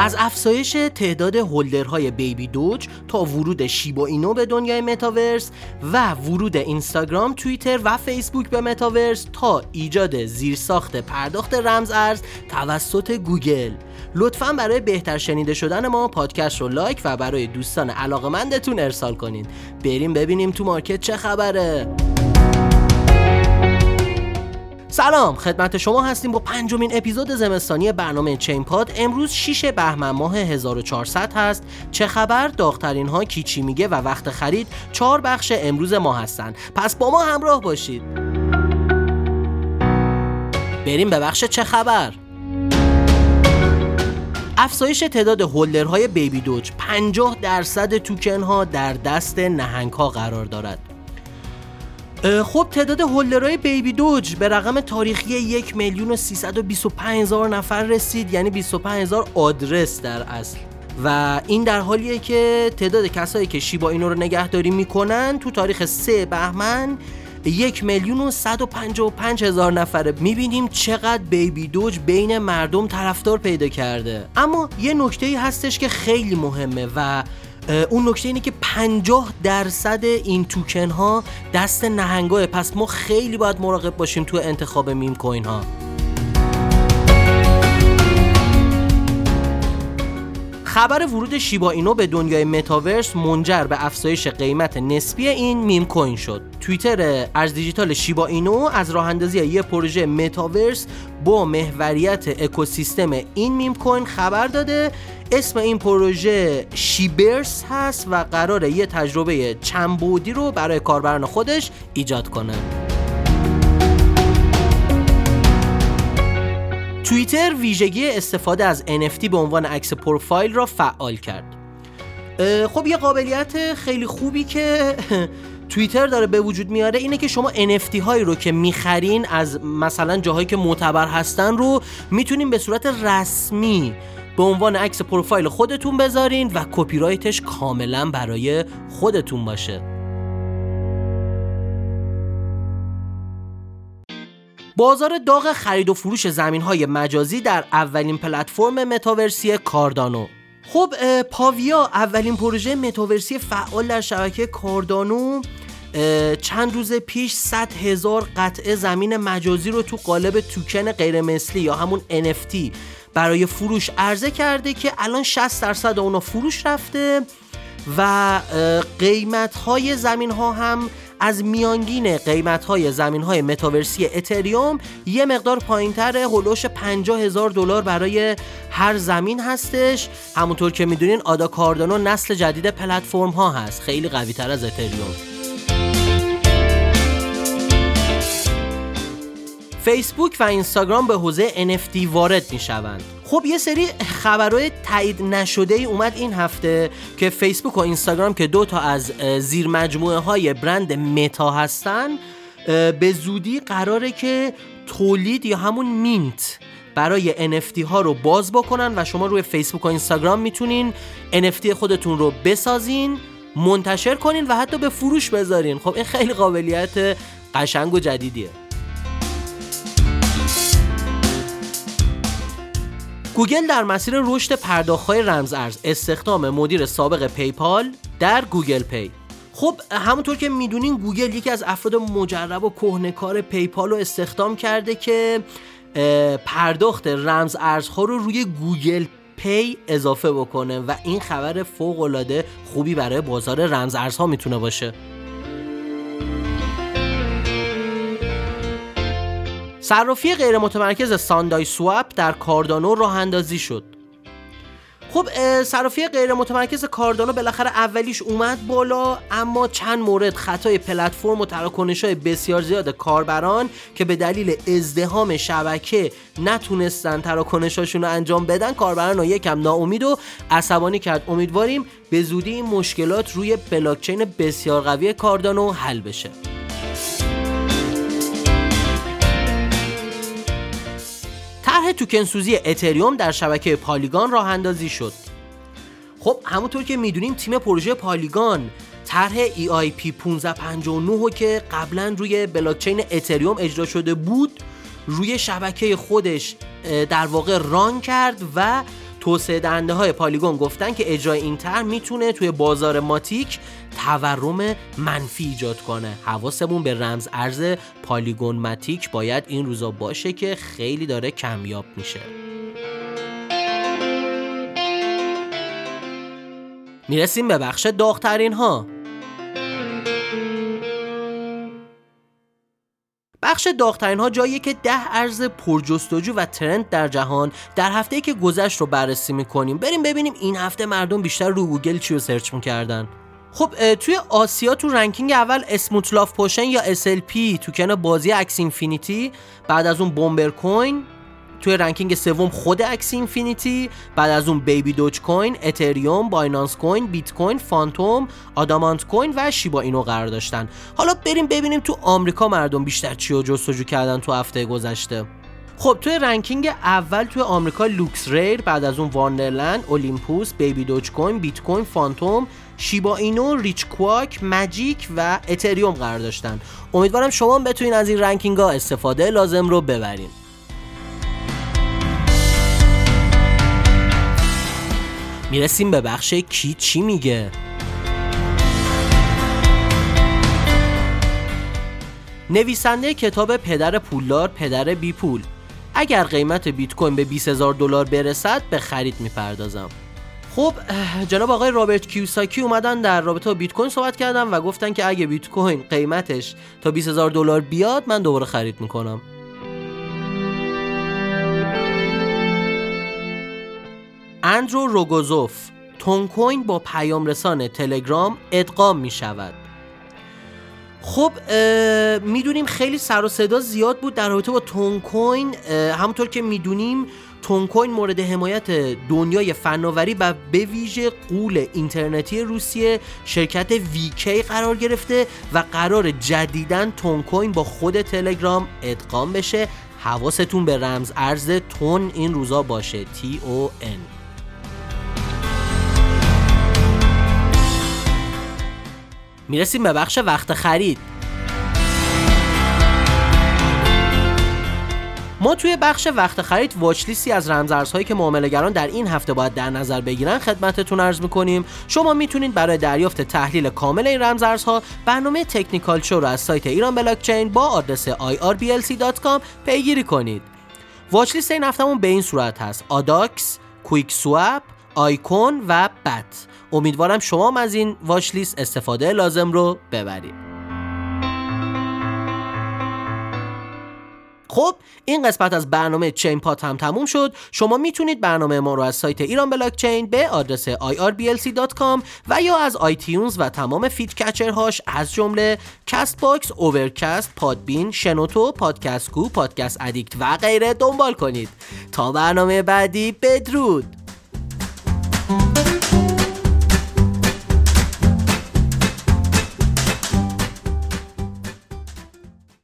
از افزایش تعداد holder های Baby Doge تا ورود Shiba Inu به دنیای متاورس و ورود اینستاگرام، توییتر و فیسبوک به متاورس تا ایجاد زیرساخت پرداخت رمز ارز توسط گوگل. لطفا برای بهتر شنیده شدن ما پادکست رو like و برای دوستان علاقمندتون ارسال کنین. بریم ببینیم تو market چه خبره. سلام خدمت شما هستیم با پنجمین اپیزود زمستانی برنامه ChainPod امروز 6 بهمن ماه 1400 هست. چه خبر؟ داغترین ها کیچی میگه و وقت خرید چهار بخش امروز ما هستن. پس با ما همراه باشید. بریم به بخش چه خبر. افزایش تعداد هولدرهای بیبی دوج 50 درصد توکن ها در دست نهنگ ها قرار دارد. خب تعداد هولدرهای بیبی دوج به رقم تاریخی یک میلیون و هزار نفر رسید یعنی 25 هزار آدرس در اصل. و این در حالیه که تعداد کسایی که شیبا اینو رو نگهداری می‌کنن تو تاریخ 3 بهمن یک میلیون و صد و و پنج هزار نفره. می‌بینیم چقدر بیبی دوج بین مردم طرفدار پیدا کرده. اما یه نکته ای هستش که خیلی مهمه و اون نکته اینه که 50 درصد این توکن ها دست نهنگاه پس ما خیلی باید مراقب باشیم تو انتخاب میم کوین ها خبر ورود Shiba Inu به دنیای متاورس منجر به افزایش قیمت نسبی این meme coin شد. توییتر ارز دیجیتال Shiba Inu از راه اندازی یه پروژه متاورس با محوریت اکوسیستم این meme coin خبر داده اسم این پروژه Shibverse هست و قراره یه تجربه چند بعدی رو برای کاربران خودش ایجاد کنه. توییتر ویژگی استفاده از NFT به عنوان عکس پروفایل را فعال کرد. خب یه قابلیت خیلی خوبی که توییتر داره به وجود میاره اینه که شما NFT هایی رو که می‌خرین از مثلا جاهایی که معتبر هستن رو می‌تونین به صورت رسمی به عنوان عکس پروفایل خودتون بذارین و کپی رایتش کاملا برای خودتون باشه. بازار داغ خرید و فروش زمین های مجازی در اولین پلتفرم متاورسی کاردانو. خب پاویا اولین پروژه متاورسی فعال در شبکه کاردانو چند روز پیش 100 هزار قطعه زمین مجازی رو تو قالب توکن غیر مثلی یا همون NFT برای فروش عرضه کرده که الان 60 درصد اونو فروش رفته و قیمت های زمین ها هم از میانگین قیمت های زمین های متاورسی اتریوم یه مقدار پایین تر هلوش 50 هزار دلار برای هر زمین هستش. همونطور که می‌دونین آدا کاردانو نسل جدید پلتفرم ها هست. خیلی قوی تر از اتریوم. فیسبوک و اینستاگرام به حوزه NFT وارد می شوند خب یه سری خبرهای تایید نشده ای اومد این هفته که فیسبوک و اینستاگرام که دو تا از زیر مجموعه های برند متا هستن به زودی قراره که تولید یا همون مینت برای NFT ها رو باز بکنن و شما روی فیسبوک و اینستاگرام می‌تونین NFT خودتون رو بسازین منتشر کنین و حتی به فروش بذارین. خب این خیلی قابلیت قشنگ و جدیدیه. گوگل در مسیر رشد پرداخت‌های رمز ارز استخدام مدیر سابق PayPal در Google Pay. خب همونطور که می‌دونین گوگل یکی از افراد مجرب و کهنه‌کار PayPal رو استخدام کرده که پرداخت رمز ارزها رو روی Google Pay اضافه بکنه و این خبر فوق العاده خوبی برای بازار رمز ارزها می‌تونه باشه. صرافی غیر متمرکز ساندای سواب در کاردانو راه اندازی شد. خب صرافی غیر متمرکز کاردانو بالاخره اولیش اومد بالا اما چند مورد خطای پلتفرم و تراکنش های بسیار زیاد کاربران که به دلیل ازدهام شبکه نتونستن تراکنشاشون رو انجام بدن کاربران رو یکم ناامید و عصبانی کرد. امیدواریم به زودی این مشکلات روی بلاکچین بسیار قوی کاردانو حل بشه. طرح توکنسوزی اتریوم در شبکه پالیگان راه اندازی شد. خب همونطور که می‌دونیم تیم پروژه پالیگان طرح EIP 1559 که قبلا روی بلاکچین اتریوم اجرا شده بود روی شبکه خودش در واقع ران کرد و توسعه دهنده های پالیگون گفتن که اجرای این طرح می‌تونه توی بازار ماتیک تورم منفی ایجاد کنه. حواسمون به رمز ارز Polygon Matic باید این روزا باشه که خیلی داره کمیاب میشه. می‌رسیم به بخش داغترین ها بخش داغترین ها جاییه که ده ارز پرجستجو و trend در جهان در هفته که گذشت رو بررسی می‌کنیم. بریم ببینیم این هفته مردم بیشتر رو گوگل چی رو search می‌کردن. خب توی آسیا تو ranking اول Smooth Love Potion یا SLP تو بازی Axie Infinity بعد از اون Bomber Coin توی ranking سوم خود Axie Infinity بعد از اون Baby Doge Coin اتریوم Binance Coin بیت کوین Fantom Adamant Coin و Shiba Inu قرار داشتن. حالا بریم ببینیم تو آمریکا مردم بیشتر چی رو جستجو کردن تو هفته گذشته. خب توی ranking اول توی آمریکا LooksRare بعد از اون Wonderland Olympus Baby Doge Coin بیت کوین Fantom شیبا اینو ریچ کواک ماجیک و اتریوم قرار داشتن. امیدوارم شما بتونین از این رنکینگ ها استفاده لازم رو ببرین. می‌رسیم به بخش کی چی میگه. نویسنده کتاب پدر پولدار پدر بی پول. اگر قیمت بیت کوین به 20000 دلار برسد به خرید می‌پردازم. خب جناب آقای رابرت کیوساکی اومدن در رابطه با بیت کوین صحبت کردن و گفتن که اگه بیت کوین قیمتش تا 20000 دلار بیاد من دوباره خرید می‌کنم. اندرو روگوزوف تون کوین با پیام رسان تلگرام ادغام می شود خب می‌دونیم خیلی سر و صدا زیاد بود در رابطه با تون کوین همونطور که می‌دونیم تون کوین مورد حمایت دنیای فناوری و به ویژه قول اینترنتی روسیه شرکت ویکی قرار گرفته و قرار جدیدن تون کوین با خود تلگرام ادغام بشه. حواستون به رمز ارز تون این روزا باشه. T-O-N می‌رسیم به بخش وقت خرید. ما توی بخش وقت خرید واچ لیستی از رمزارزهایی که معاملهگران در این هفته باید در نظر بگیرن خدمتتون عرض می‌کنیم. شما می‌تونید برای دریافت تحلیل کامل این رمزارزها برنامه تکنیکال شو رو از سایت ایران بلاکچین با آدرس irblc.com پیگیری کنید. واچ لیست این هفتهمون به این صورت هست. آداکس کویک سواب آیکون و بت. امیدوارم شما از این واش لیست استفاده لازم رو ببرید. خب این قسمت از برنامه ChainPod هم تموم شد. شما می‌تونید برنامه ما رو از سایت ایران بلاک چین به آدرس irblc.com و یا از iTunes و تمام feed catcher هاش از جمله Castbox، Overcast، Podbean، شنوتو، Podcast Co، Podcast Addict و غیره دنبال کنید. تا برنامه بعدی بدرود! Thank you.